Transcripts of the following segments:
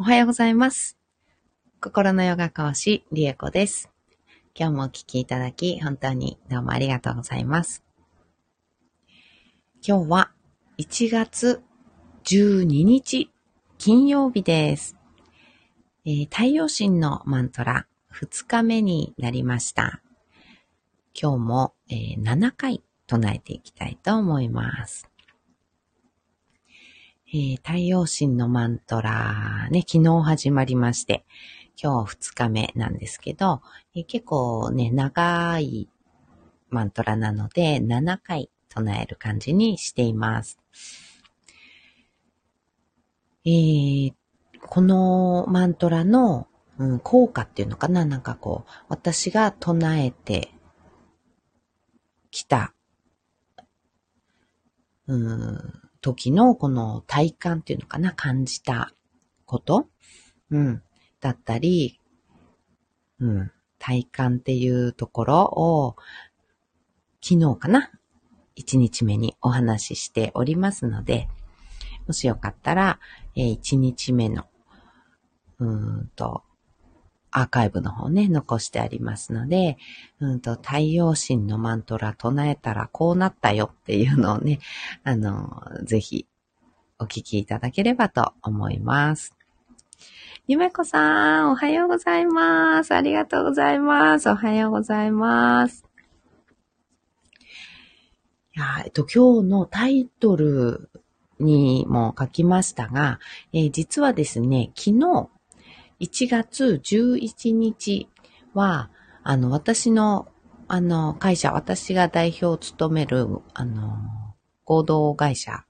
おはようございます。心のヨガ講師、リエコです。今日もお聴きいただき、本当にどうもありがとうございます。今日は1月12日、金曜日です。えー、太陽神のマントラ、2日目になりました。今日も、えー、7回唱えていきたいと思います。えー、太陽神のマントラね、昨日始まりまして、今日2日目なんですけど、えー、結構ね、長いマントラなので、7回唱える感じにしています。えー、このマントラの、うん、効果っていうのかななんかこう、私が唱えてきた、うん、時のこの体感っていうのかな、感じたこと、うん、だったり、うん、体感っていうところを、昨日かな、1日目にお話ししておりますので、もしよかったら、えー、1日目の、うーんと、アーカイブの方ね、残してありますので、うんと、太陽神のマントラ唱えたらこうなったよっていうのをね、あの、ぜひお聞きいただければと思います。ゆめこさん、おはようございます。ありがとうございます。おはようございます。いや、えっと、今日のタイトルにも書きましたが、えー、実はですね、昨日、1月11日は、あの、私の、あの、会社、私が代表を務める、あの、合同会社、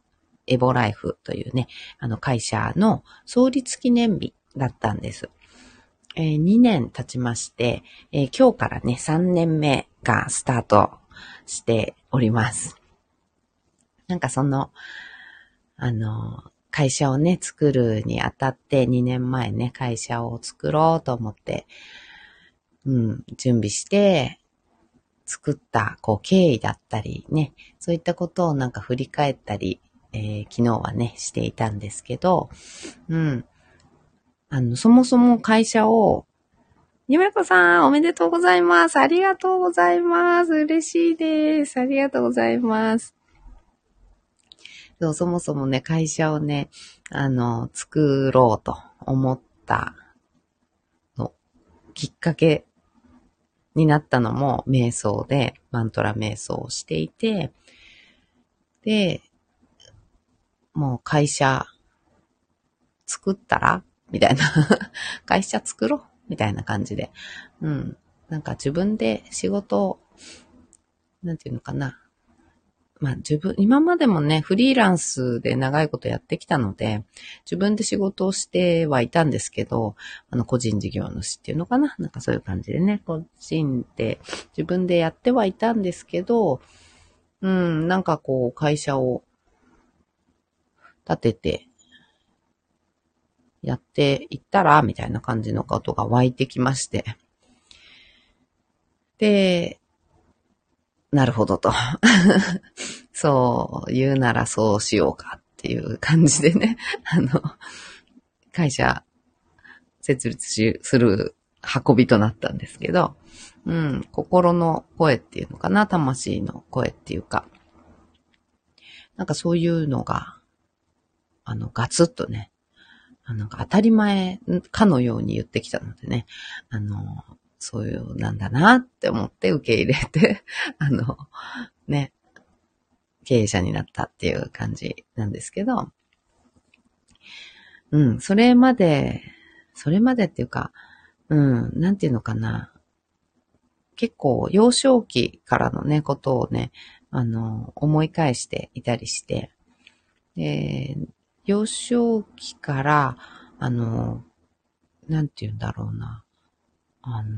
エボライフというね、あの会社の創立記念日だったんです。えー、2年経ちまして、えー、今日からね、3年目がスタートしております。なんかその、あの、会社をね、作るにあたって2年前ね、会社を作ろうと思って、うん、準備して、作った、こう、経緯だったりね、そういったことをなんか振り返ったり、えー、昨日はね、していたんですけど、うん。あの、そもそも会社を、ゆめこさん、おめでとうございます。ありがとうございます。嬉しいです。ありがとうございます。そうそもそもね、会社をね、あの、作ろうと思ったの、きっかけになったのも瞑想で、マントラ瞑想をしていて、で、もう会社作ったらみたいな 会社作ろうみたいな感じで。うん。なんか自分で仕事を、なんていうのかな。まあ自分、今までもね、フリーランスで長いことやってきたので、自分で仕事をしてはいたんですけど、あの、個人事業主っていうのかな？なんかそういう感じでね、個人で自分でやってはいたんですけど、うん、なんかこう、会社を立てて、やっていったら、みたいな感じのことが湧いてきまして。で、なるほどと。そう言うならそうしようかっていう感じでね、あの、会社設立する運びとなったんですけど、うん、心の声っていうのかな、魂の声っていうか、なんかそういうのが、あの、ガツッとね、あの、当たり前かのように言ってきたのでね、あの、そういうなんだなって思って受け入れて、あの、ね、経営者になったっていう感じなんですけど、うん、それまで、それまでっていうか、うん、なんていうのかな。結構幼少期からのね、ことをね、あの、思い返していたりして、で、幼少期から、あの、なんて言うんだろうな。あの、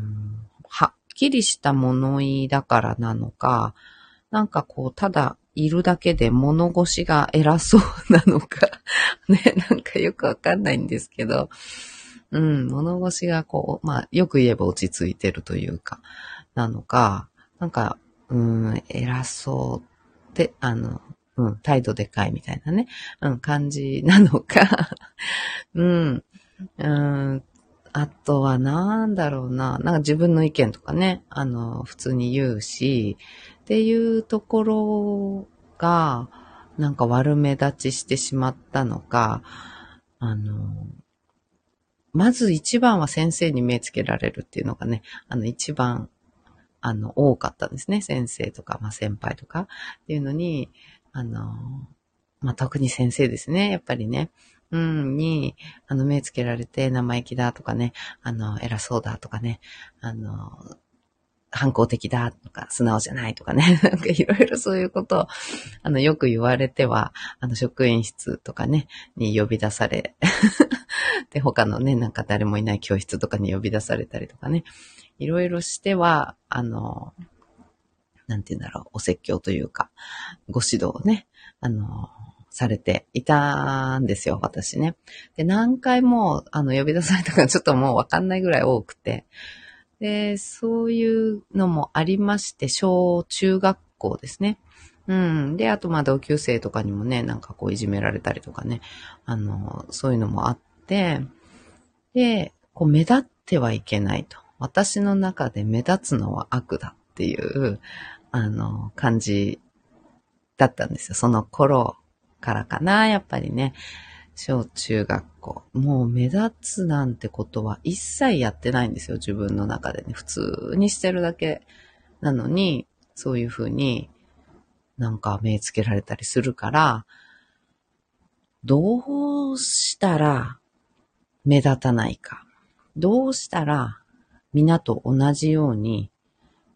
はっきりした物言いだからなのか、なんかこう、ただいるだけで物腰が偉そうなのか ね、なんかよくわかんないんですけど、うん、物腰がこう、まあ、よく言えば落ち着いてるというか、なのか、なんか、うん、偉そうって、あの、うん、態度でかいみたいなね、うん、感じなのか、うん、うん、あとはなんだろうな。なんか自分の意見とかね、あの、普通に言うし、っていうところが、なんか悪目立ちしてしまったのか、あの、まず一番は先生に目つけられるっていうのがね、あの一番、あの、多かったんですね。先生とか、まあ先輩とかっていうのに、あの、まあ特に先生ですね。やっぱりね。うん、に、あの、目つけられて生意気だとかね、あの、偉そうだとかね、あの、反抗的だとか、素直じゃないとかね、なんかいろいろ そういうことを、あの、よく言われては、あの、職員室とかね、に呼び出され、で、他のね、なんか誰もいない教室とかに呼び出されたりとかね、いろいろしては、あの、なんて言うんだろう、お説教というか、ご指導をね、あの、されていたんですよ、私ね。で、何回も、あの、呼び出されたかちょっともうわかんないぐらい多くて。で、そういうのもありまして、小中学校ですね。うん。で、あと、ま、同級生とかにもね、なんかこう、いじめられたりとかね、あの、そういうのもあって、で、こう、目立ってはいけないと。私の中で目立つのは悪だっていう、あの、感じだったんですよ。その頃からかな、やっぱりね。小中学校。もう目立つなんてことは一切やってないんですよ、自分の中でね。普通にしてるだけなのに、そういうふうになんか目つけられたりするから、どうしたら目立たないか。どうしたら皆と同じように、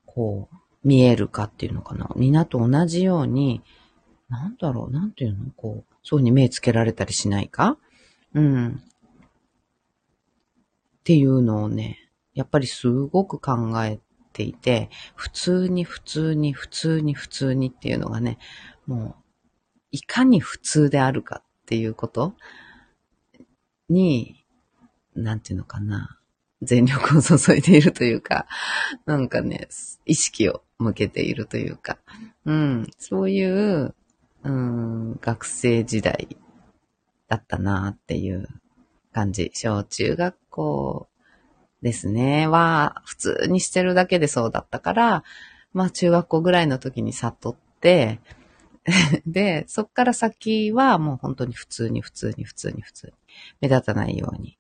こう、見えるかっていうのかな。皆と同じようになんだろう、なんていうの？こう、そうに目つけられたりしないか？うん。っていうのをね、やっぱりすごく考えていて、普通に普通に普通に普通にっていうのがね、もう、いかに普通であるかっていうこと？に、なんていうのかな、全力を注いでいるというか、なんかね、意識を向けているというか、うん、そういううん、学生時代だったなっていう感じ。小中学校ですね。は、普通にしてるだけでそうだったから、まあ中学校ぐらいの時に悟って、で、そっから先はもう本当に普通に普通に普通に普通に目立たないように、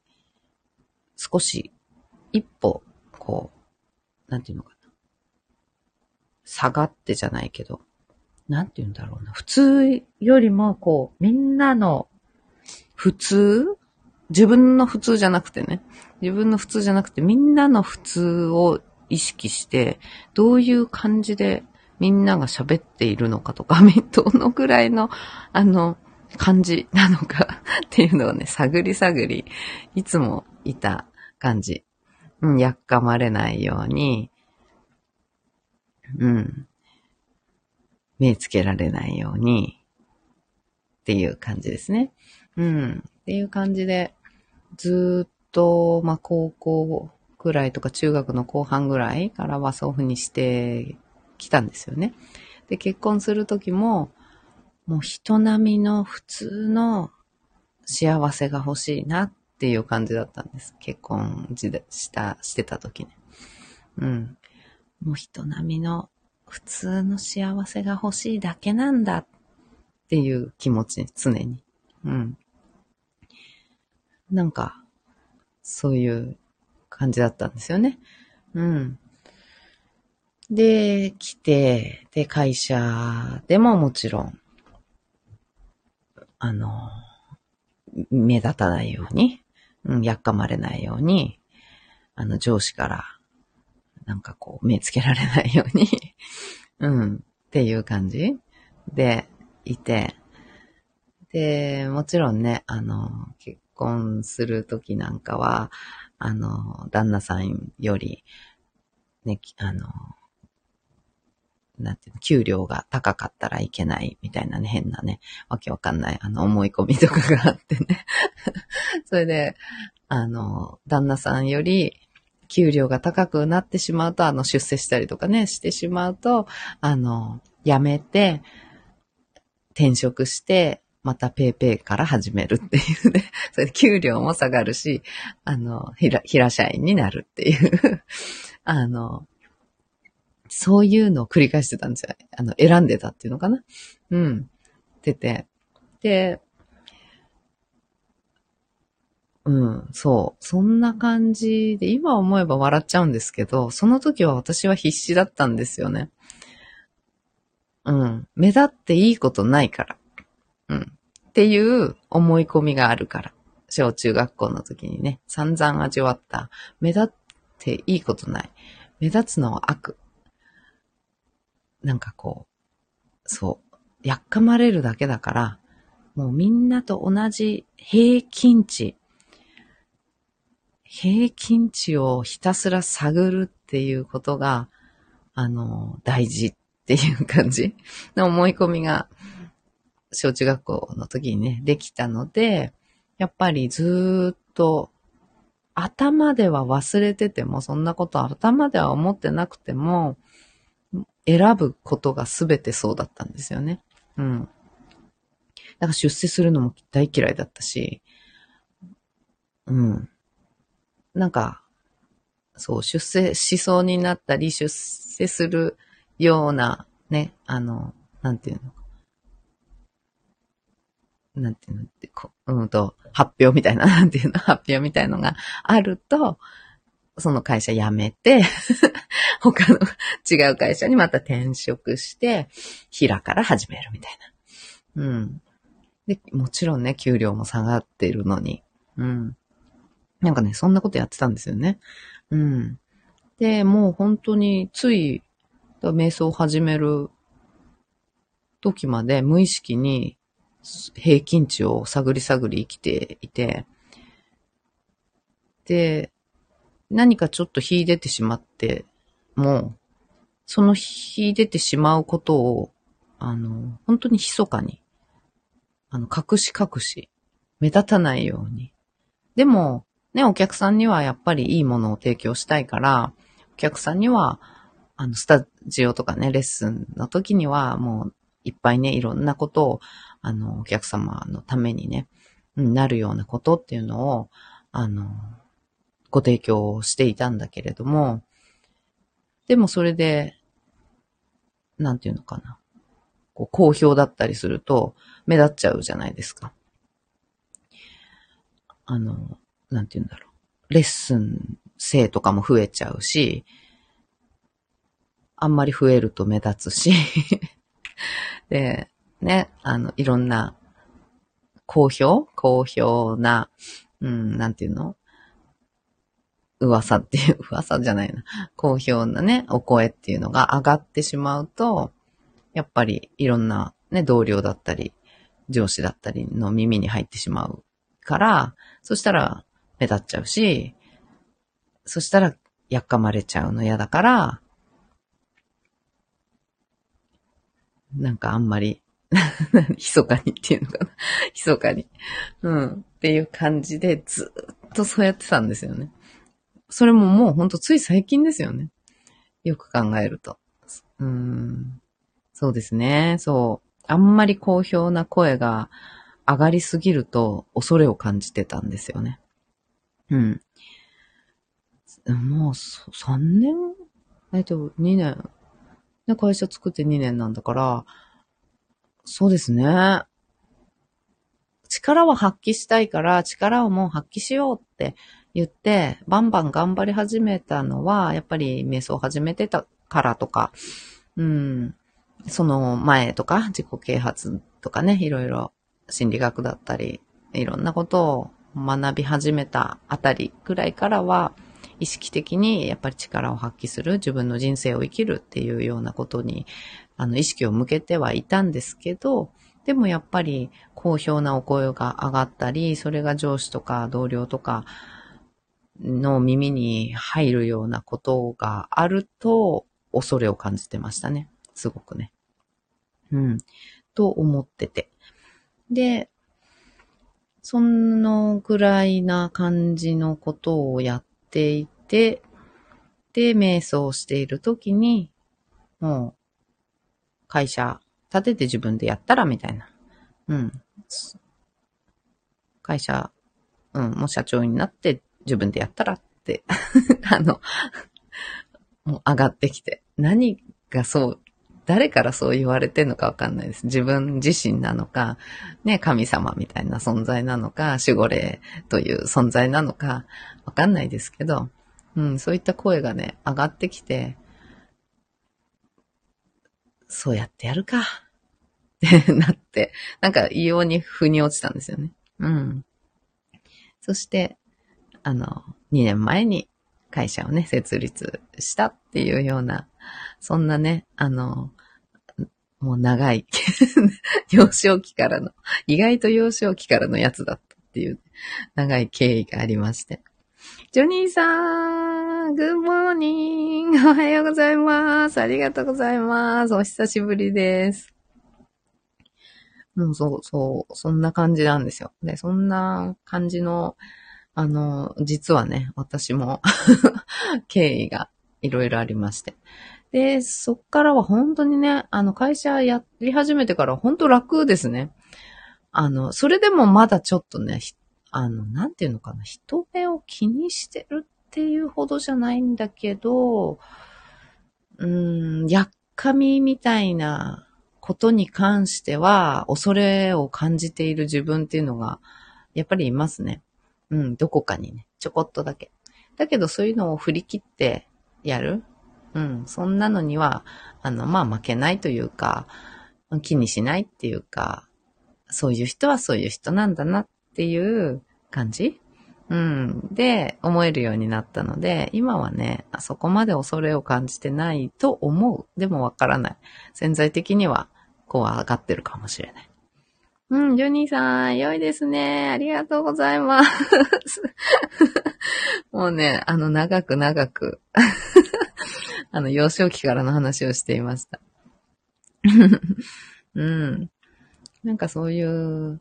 少し一歩、こう、なんていうのかな。下がってじゃないけど、なんて言うんだろうな。普通よりも、こう、みんなの普通自分の普通じゃなくてね。自分の普通じゃなくて、みんなの普通を意識して、どういう感じでみんなが喋っているのかとか、どのくらいの、あの、感じなのか っていうのをね、探り探り、いつもいた感じ。うん、やっかまれないように、うん、目つけられないようにっていう感じですね。うん。っていう感じで、ずっと、まあ、高校くらいとか中学の後半ぐらいからはそういうふうにしてきたんですよね。で、結婚するときも、もう人並みの普通の幸せが欲しいなっていう感じだったんです。結婚した、してた時ね。うん。もう人並みの普通の幸せが欲しいだけなんだっていう気持ち、常に。うん。なんか、そういう感じだったんですよね。うん。で、来て、で、会社でももちろん、あの、目立たないように、うん、やっかまれないように、あの、上司からなんかこう、目つけられないように。うん、っていう感じ。でいて、で、もちろんね、あの、結婚するときなんかは、あの、旦那さんより、ね、あの、なんていうの、給料が高かったらいけないみたいなね、変なね、わけわかんない、あの、思い込みとかがあってね。それで、あの、旦那さんより、給料が高くなってしまうと、あの、出世したりとかね、してしまうと、あの、辞めて、転職して、またペイペイから始めるっていうね。それで給料も下がるし、あの、平、平社員になるっていう あの、そういうのを繰り返してたんですよ。あの、選んでたっていうのかな？うん。ってて。で、うん、そう。そんな感じで、今思えば笑っちゃうんですけど、その時は私は必死だったんですよね。うん。目立っていいことないから。うん。っていう思い込みがあるから。小中学校の時にね、散々味わった。目立っていいことない。目立つのは悪。なんかこう、そう。やっかまれるだけだから、もうみんなと同じ平均値平均値をひたすら探るっていうことが、あの、大事っていう感じの思い込みが、小中学校の時にね、できたので、やっぱりずっと、頭では忘れてても、そんなこと頭では思ってなくても、選ぶことが全てそうだったんですよね。うん。だから出世するのも大嫌いだったし、うん。なんか、そう、出世しそうになったり、出世するような、ね、あの、なんていうの。なんていうのってこ、ううんと、発表みたいな、なんていうの、発表みたいのがあると、その会社辞めて 他の違う会社にまた転職して、平から始めるみたいな。うん。で、もちろんね、給料も下がってるのに。うん。なんかね、そんなことやってたんですよね。うん。で、もう本当につい、瞑想を始める時まで無意識に平均値を探り探り生きていて、で、何かちょっと引い出てしまっても、その引い出てしまうことを、あの、本当に密かに、あの、隠し隠し、目立たないように。でも、ね、お客さんにはやっぱりいいものを提供したいから、お客さんには、あの、スタジオとかね、レッスンの時には、もう、いっぱいね、いろんなことを、あの、お客様のためにね、なるようなことっていうのを、あの、ご提供していたんだけれども、でもそれで、なんていうのかな。こう、好評だったりすると、目立っちゃうじゃないですか。あの、なんて言うんだろう。レッスン生とかも増えちゃうし、あんまり増えると目立つし で、ね、あの、いろんな、好評好評な、うん、なんていうの？噂っていう、噂じゃないな。好評なね、お声っていうのが上がってしまうと、やっぱりいろんなね、同僚だったり、上司だったりの耳に入ってしまうから、そしたら目立っちゃうし、そしたらやっかまれちゃうの嫌だから、なんかあんまり、密かにっていうのかな。密かに。うん。っていう感じでずっとそうやってたんですよね。それももうほんとつい最近ですよね。よく考えると。うん。そうですね。そう。あんまり好評な声が上がりすぎると恐れを感じてたんですよね。うん。もう、3年？えっと、2年。ね、会社作って2年なんだから、そうですね。力は発揮したいから、力をもう発揮しようって言って、バンバン頑張り始めたのは、やっぱり瞑想を始めてたからとか、うん、その前とか、自己啓発とかね、いろいろ心理学だったり、いろんなことを学び始めたあたりぐらいからは、意識的にやっぱり力を発揮する、自分の人生を生きるっていうようなことに、あの、意識を向けてはいたんですけど、でもやっぱり好評なお声が上がったり、それが上司とか同僚とかの耳に入るようなことがあると、恐れを感じてましたね。すごくね。うん。と思ってて。で、そのぐらいな感じのことをやっていて、で、瞑想しているときに、もう、会社立てて自分でやったらみたいな。うん。会社、うん、もう社長になって自分でやったらって あの、もう上がってきて、何がそう、誰からそう言われてんのかわかんないです。自分自身なのか、ね、神様みたいな存在なのか、守護霊という存在なのか、わかんないですけど、うん、そういった声がね、上がってきて、そうやってやるか。ってなって、なんか異様に腑に落ちたんですよね。うん。そして、あの、2年前に会社をね、設立したっていうような、そんなね、あの、もう長い 幼少期からの、意外と幼少期からのやつだったっていう、長い経緯がありまして。ジョニーさん、グッモーニング、おはようございます。ありがとうございます。お久しぶりです。もうそう、そう、そんな感じなんですよ。で、そんな感じの、あの、実はね、私も 経緯がいろいろありまして。で、そっからは本当にね、あの、会社やり始めてから本当楽ですね。あの、それでもまだちょっとね、あの、なんていうのかな、人目を気にしてるっていうほどじゃないんだけど、うーん、やっかみみたいなことに関しては、恐れを感じている自分っていうのが、やっぱりいますね。うん、どこかにね、ちょこっとだけ。だけどそういうのを振り切ってやる。うん、そんなのには、あの、まあ負けないというか、気にしないっていうか、そういう人はそういう人なんだなっていう感じ？うん。で、思えるようになったので、今はね、あそこまで恐れを感じてないと思う。でもわからない。潜在的にはこう上がってるかもしれない。うん、ジョニーさん、良いですね。ありがとうございます。もうね、あの、長く長く あの、幼少期からの話をしていました。うん。なんかそういう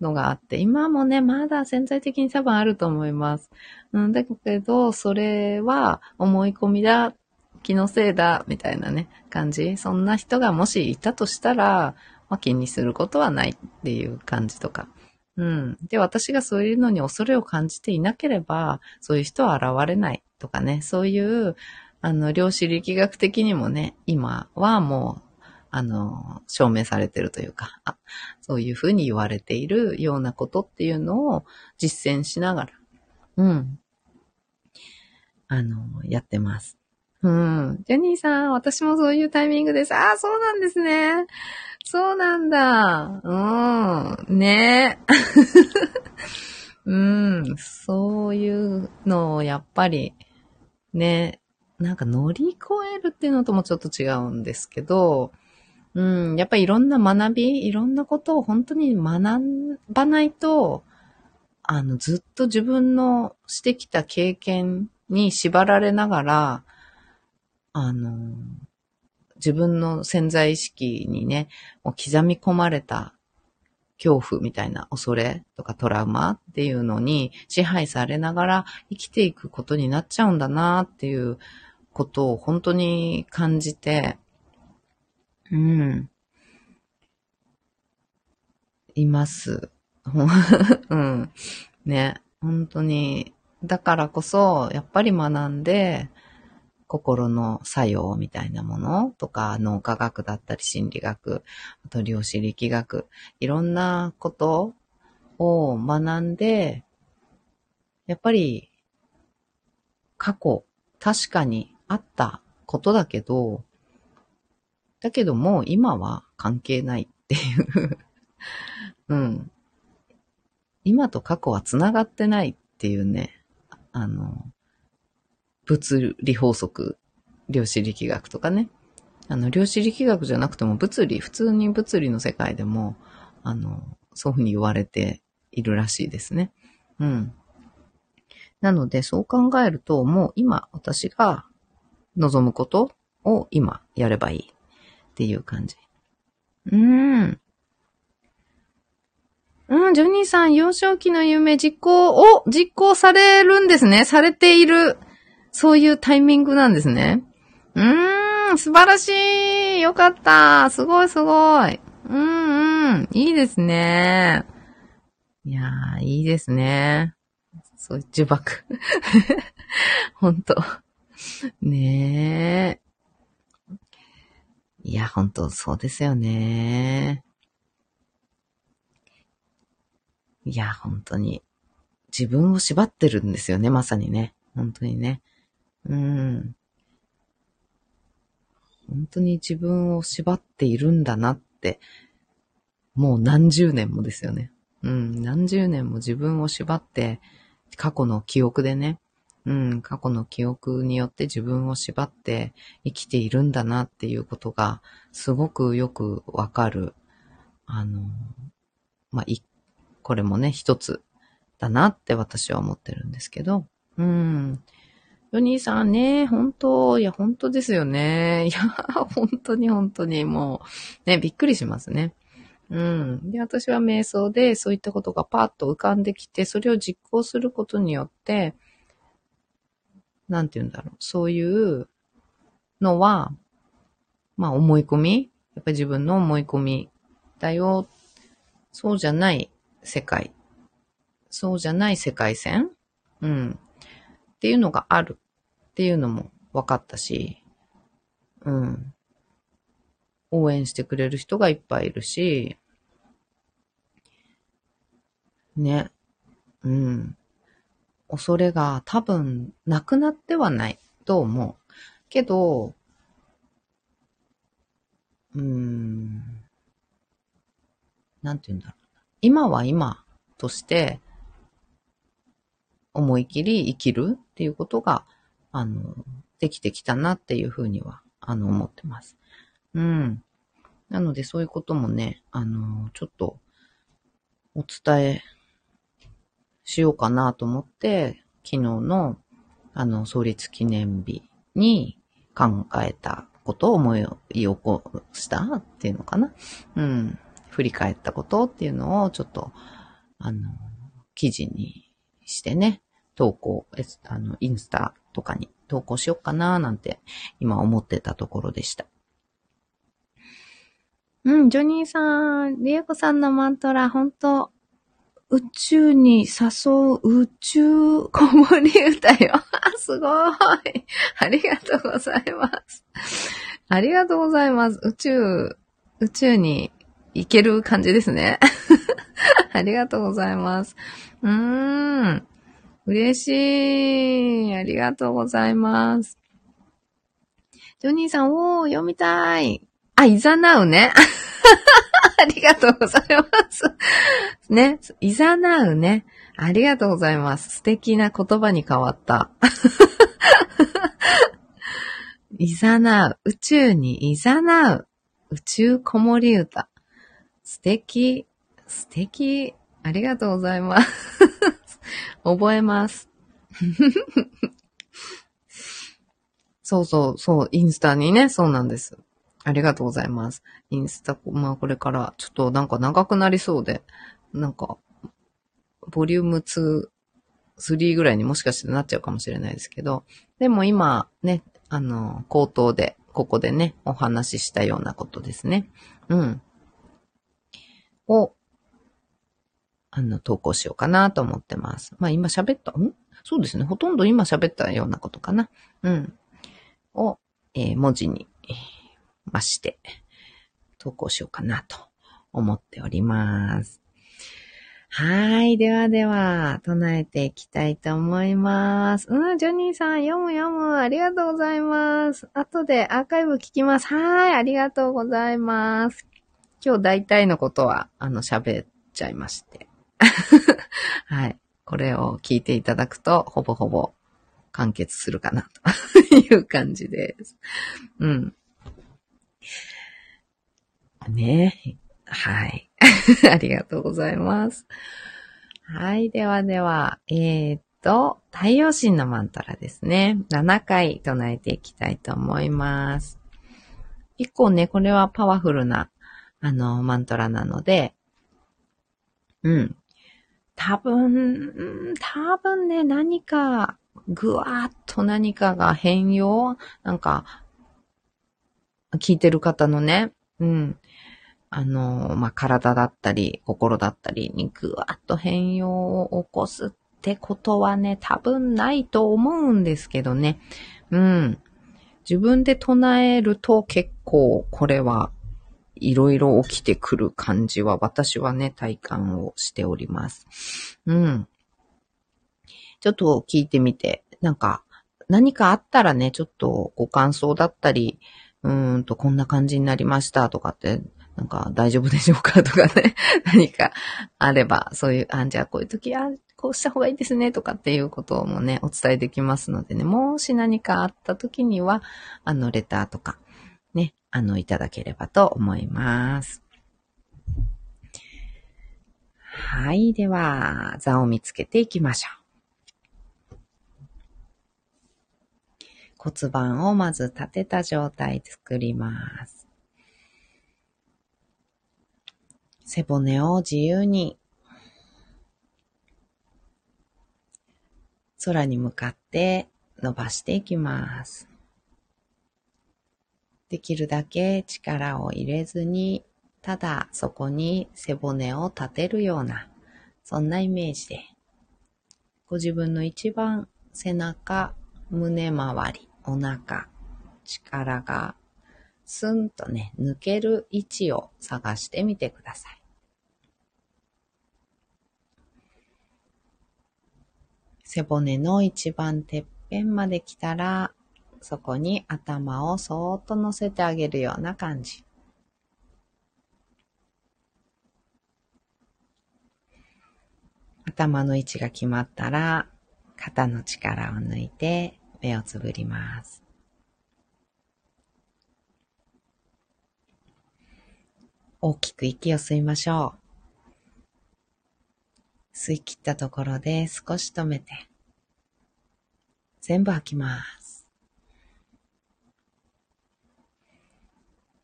のがあって、今もね、まだ潜在的に多分あると思います。うん、だけど、それは思い込みだ気のせいだ、みたいなね、感じ。そんな人がもしいたとしたら、まあ、気にすることはないっていう感じとか。うん。で、私がそういうのに恐れを感じていなければ、そういう人は現れないとかね、そういう、あの、量子力学的にもね、今はもう、あの、証明されてるというか、あそういうふうに言われているようなことっていうのを実践しながら、うん。あの、やってます。うん。ジェニーさん、私もそういうタイミングです。ああ、そうなんですね。そうなんだ。うん。ねえ うん。そういうのをやっぱり、ね、なんか乗り越えるっていうのともちょっと違うんですけど、うん。やっぱりいろんな学び、いろんなことを本当に学ばないと、あの、ずっと自分のしてきた経験に縛られながら、あの、自分の潜在意識にね、もう刻み込まれた恐怖みたいな恐れとかトラウマっていうのに支配されながら生きていくことになっちゃうんだなっていうことを本当に感じて、うん。います。うん。ね。本当に。だからこそ、やっぱり学んで、心の作用みたいなものとか、脳科学だったり心理学、あと量子力学、いろんなことを学んで、やっぱり過去確かにあったことだけど、だけども今は関係ないっていう うん。今と過去は繋がってないっていうね、あの、物理法則、量子力学とかね。あの、量子力学じゃなくても物理、普通に物理の世界でも、あの、そういうふうに言われているらしいですね。うん。なので、そう考えると、もう今、私が望むことを今やればいいっていう感じ。うーん。うん、ジョニーさん、幼少期の夢実行を実行されるんですね。されている。そういうタイミングなんですね。うーん、素晴らしい。よかった。すごいすごい。ううんうん。いいですね。いやー、いいですね。そう、呪縛。ほんと。ねえ。いや、ほんと、そうですよね。いや、本当に。自分を縛ってるんですよね、まさにね。本当にね。うん。本当に自分を縛っているんだなって、もう何十年もですよね。うん、何十年も自分を縛って、過去の記憶でね、うん、過去の記憶によって自分を縛って生きているんだなっていうことが、すごくよくわかる。あの、まあ、い、これもね、一つだなって私は思ってるんですけど、うん。ヨニーさんね、本当いや、本当ですよね。いや、本当に本当にもう、ね、びっくりしますね。うん。で、私は瞑想でそういったことがパッと浮かんできて、それを実行することによって、なんて言うんだろう。そういうのは、まあ思い込みやっぱり自分の思い込みだよ。そうじゃない世界。そうじゃない世界線うん。っていうのがあるっていうのも分かったし、うん。応援してくれる人がいっぱいいるし、ね。うん。恐れが多分なくなってはないと思う。けど、うーん。なんて言うんだろう。今は今として思い切り生きるっていうことが、あの、できてきたなっていうふうには、あの、思ってます。うん。なので、そういうこともね、あの、ちょっと、お伝えしようかなと思って、昨日の、あの、創立記念日に考えたことを思い起こしたっていうのかな。うん。振り返ったことっていうのをちょっと、あの、記事にしてね、投稿、あの、インスタとかに投稿しよっかななんて今思ってたところでした。うん、ジョニーさん、リエコさんのマントラ、本当宇宙に誘う宇宙子守歌よ。すごい。ありがとうございます。ありがとうございます。宇宙、宇宙に行ける感じですね。ありがとうございます。うーん。嬉しい。ありがとうございます。ジョニーさん、おー、読みたい。あ、いざなうね。ありがとうございます。ね。いざなうね。ありがとうございます。素敵な言葉に変わった。いざなう。宇宙にいざなう。宇宙子守歌。素敵。素敵。ありがとうございます。覚えます。そうそう、そう、インスタにね、そうなんです。ありがとうございます。インスタ、まあこれからちょっとなんか長くなりそうで、なんか、ボリューム2、3ぐらいにもしかしてなっちゃうかもしれないですけど、でも今ね、あの、口頭で、ここでね、お話ししたようなことですね。うん。を、あの、投稿しようかなと思ってます。まあ今喋った、ん？そうですね。ほとんど今喋ったようなことかな。うん。を、えー、文字に、まして、投稿しようかなと思っております。はい。ではでは、唱えていきたいと思います。うん、ジョニーさん、読む読む。ありがとうございます。後でアーカイブ聞きます。はい。ありがとうございます。今日大体のことは、あの、喋っちゃいまして。はい。これを聞いていただくと、ほぼほぼ完結するかな、と いう感じです。うん。ねはい。ありがとうございます。はい。ではでは、えー、っと、太陽神のマントラですね。7回唱えていきたいと思います。結構ね、これはパワフルな、あの、マントラなので、うん。多分、多分ね、何か、ぐわーっと何かが変容なんか、聞いてる方のね、うん。あの、まあ、体だったり、心だったりにぐわっと変容を起こすってことはね、多分ないと思うんですけどね。うん。自分で唱えると結構これはいろいろ起きてくる感じは私はね、体感をしております。うん。ちょっと聞いてみて、なんか何かあったらね、ちょっとご感想だったり、うんとこんな感じになりましたとかって、なんか大丈夫でしょうか？とかね、何かあれば、そういう、あ、じゃあこういう時、あ、こうした方がいいですね、とかっていうこともね、お伝えできますのでね、もし何かあった時には、あの、レターとか、ね、あの、いただければと思います。はい。では、座を見つけていきましょう。骨盤をまず立てた状態作ります。背骨を自由に空に向かって伸ばしていきます。できるだけ力を入れずに、ただそこに背骨を立てるような、そんなイメージで、ご自分の一番背中、胸周り、お腹、力がスンとね、抜ける位置を探してみてください。背骨の一番てっぺんまで来たら、そこに頭をそーっと乗せてあげるような感じ。頭の位置が決まったら、肩の力を抜いて目をつぶります。大きく息を吸いましょう。吸い切ったところで少し止めて、全部吐きます。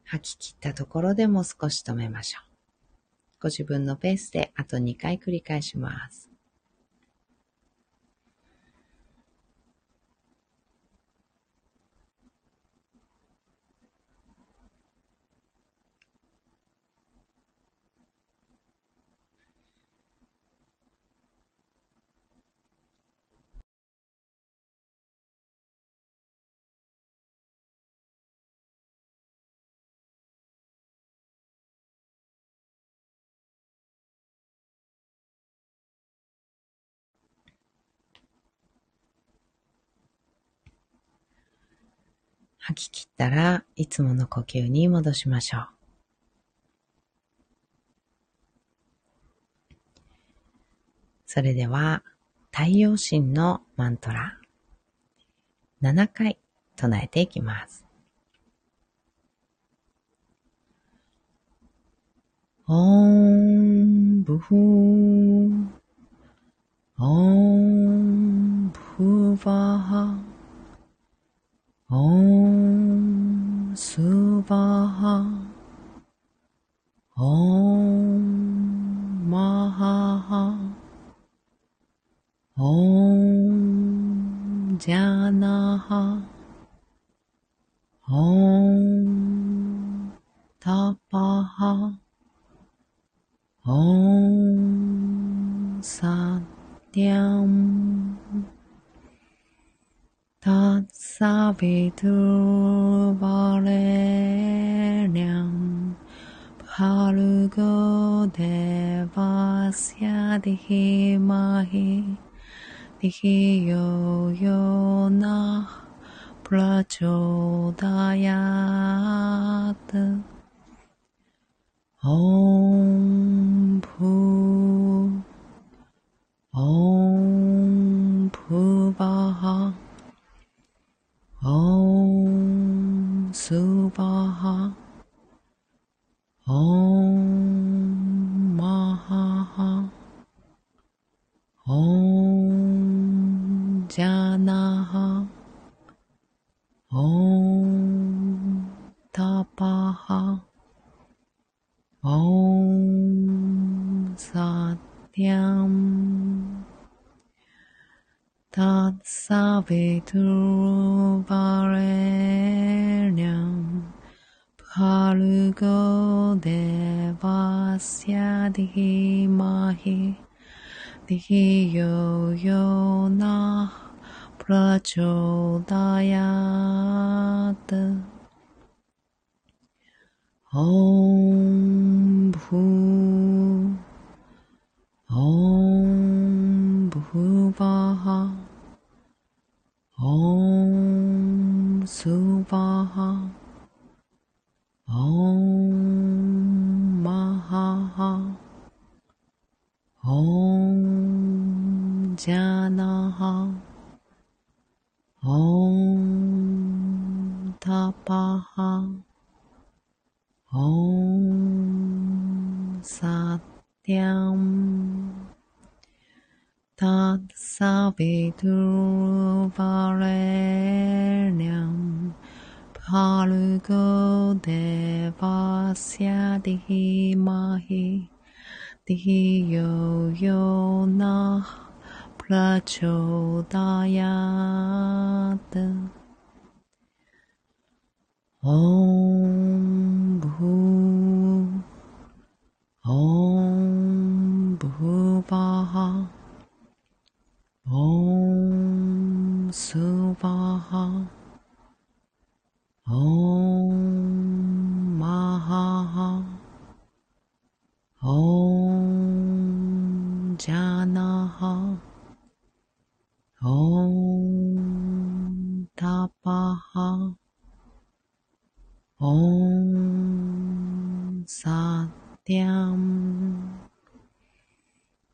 吐き切ったところでも少し止めましょう。ご自分のペースであと2回繰り返します。吐き切ったらいつもの呼吸に戻しましょう。それでは、太陽神のマントラ、7回唱えていきます。オンブフー、オンブバハ、オスバハオマハハオジャナハオタパハオサティアン比图巴勒良，哈鲁格德瓦斯亚的黑马黑，的黑有有那布拉丘达雅的，唵普。Om Subaha Om Mahaha Om Janaha Om Tapaha Om Satyam Tatsavitur Dihi yo na prachodayat. Om bhu. Om bhu vaha. Om su vaha. Om maha. Om 나하 옴타파하 옴사티암 탓사비두바렐냠 파르고 데바스야디히마히 디요요나하 प्रचोदया ॐ भू ॐ भूपाः ॐ सुपाः ॐ महाः ॐ जानाः トーンタパハ、オーンサティアン、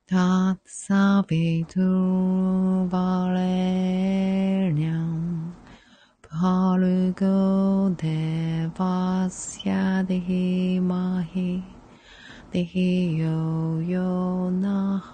タッサビトゥバレリアン、パルゴデバスヤディヒマヒ、ディヒヨヨナハ、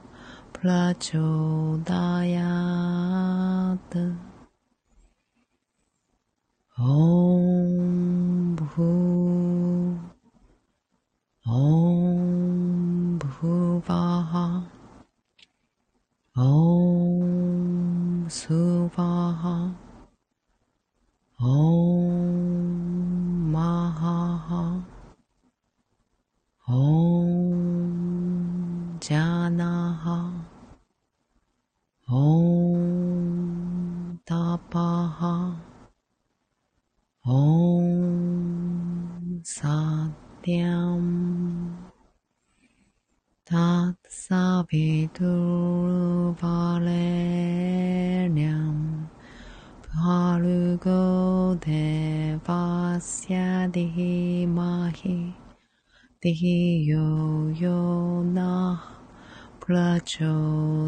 प्रचोदयात् ॐ भू ॐ भुवाः ॐ सुवाः ॐ オンタパハオンサティアムタサビトゥバレニャムパルゴデバシャディマヒディヨヨ喇杰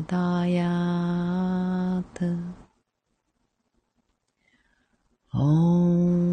达雅德，嗡。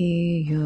You.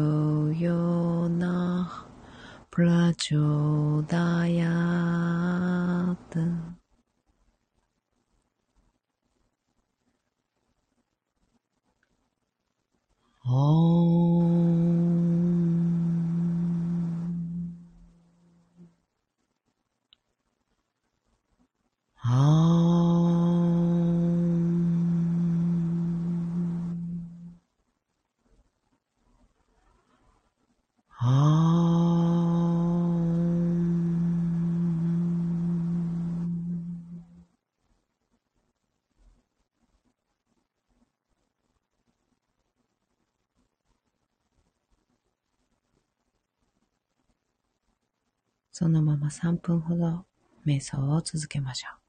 そのまま3分ほど瞑想を続けましょう。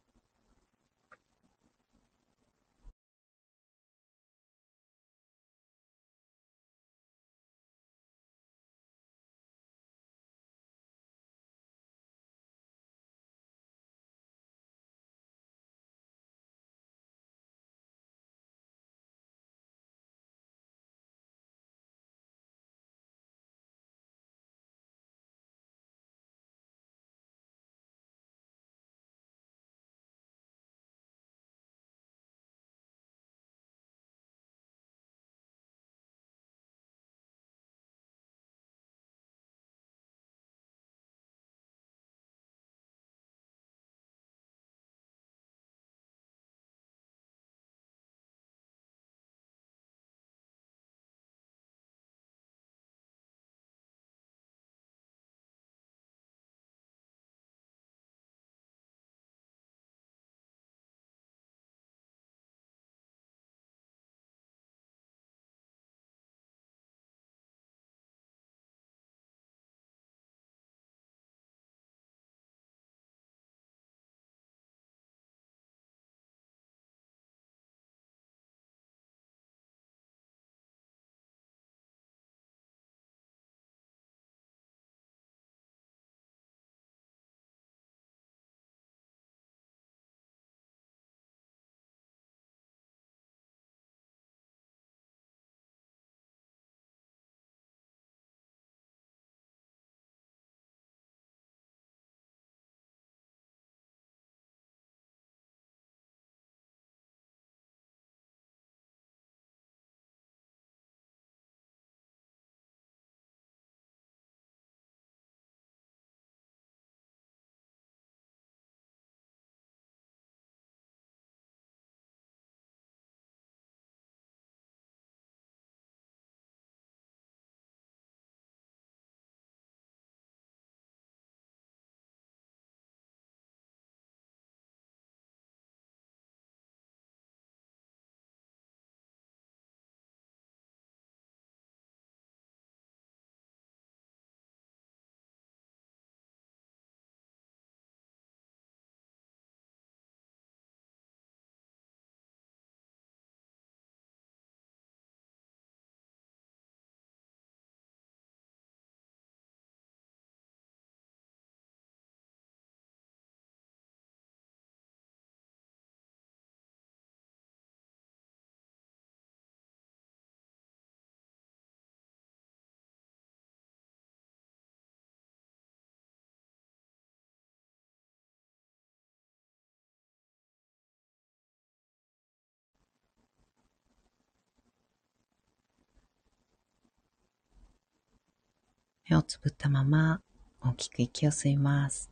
目をつぶったまま大きく息を吸います。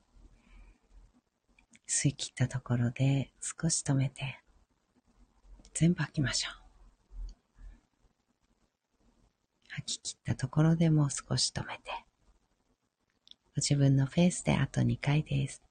吸い切ったところで少し止めて全部吐きましょう。吐き切ったところでも少し止めてご自分のペースであと2回です。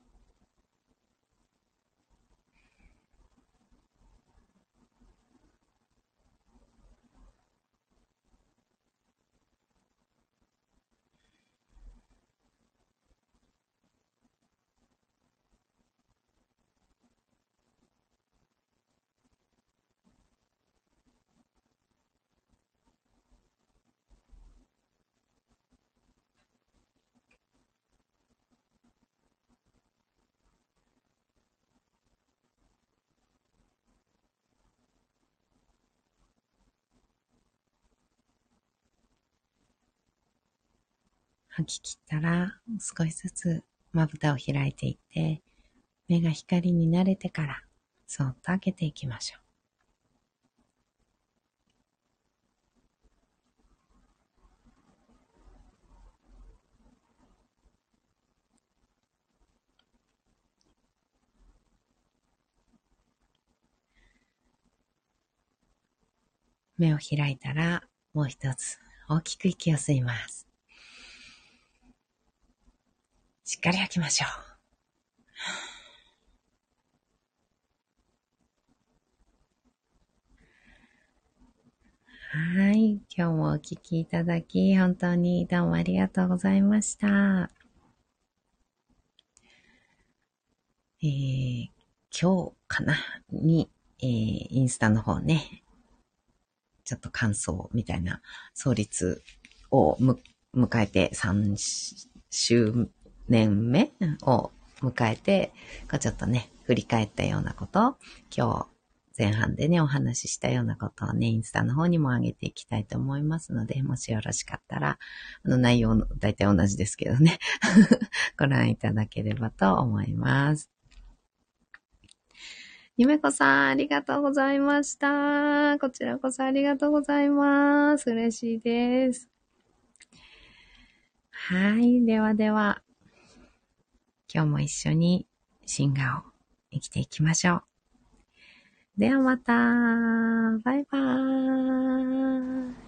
吐き切ったら少しずつまぶたを開いていって、目が光に慣れてから、そっと開けていきましょう。目を開いたら、もう一つ大きく息を吸います。しっかり吐きましょう。はい。今日もお聞きいただき、本当にどうもありがとうございました。えー、今日かなに、えー、インスタの方ね、ちょっと感想みたいな創立を迎えて3周年目を迎えて、こうちょっとね、振り返ったようなこと、今日前半でね、お話ししたようなことをね、インスタの方にも上げていきたいと思いますので、もしよろしかったら、あの内容の、大体同じですけどね、ご覧いただければと思います。ゆめこさん、ありがとうございました。こちらこそありがとうございます。嬉しいです。はい。ではでは、今日も一緒にシンガーを生きていきましょう。ではまた。バイバーイ。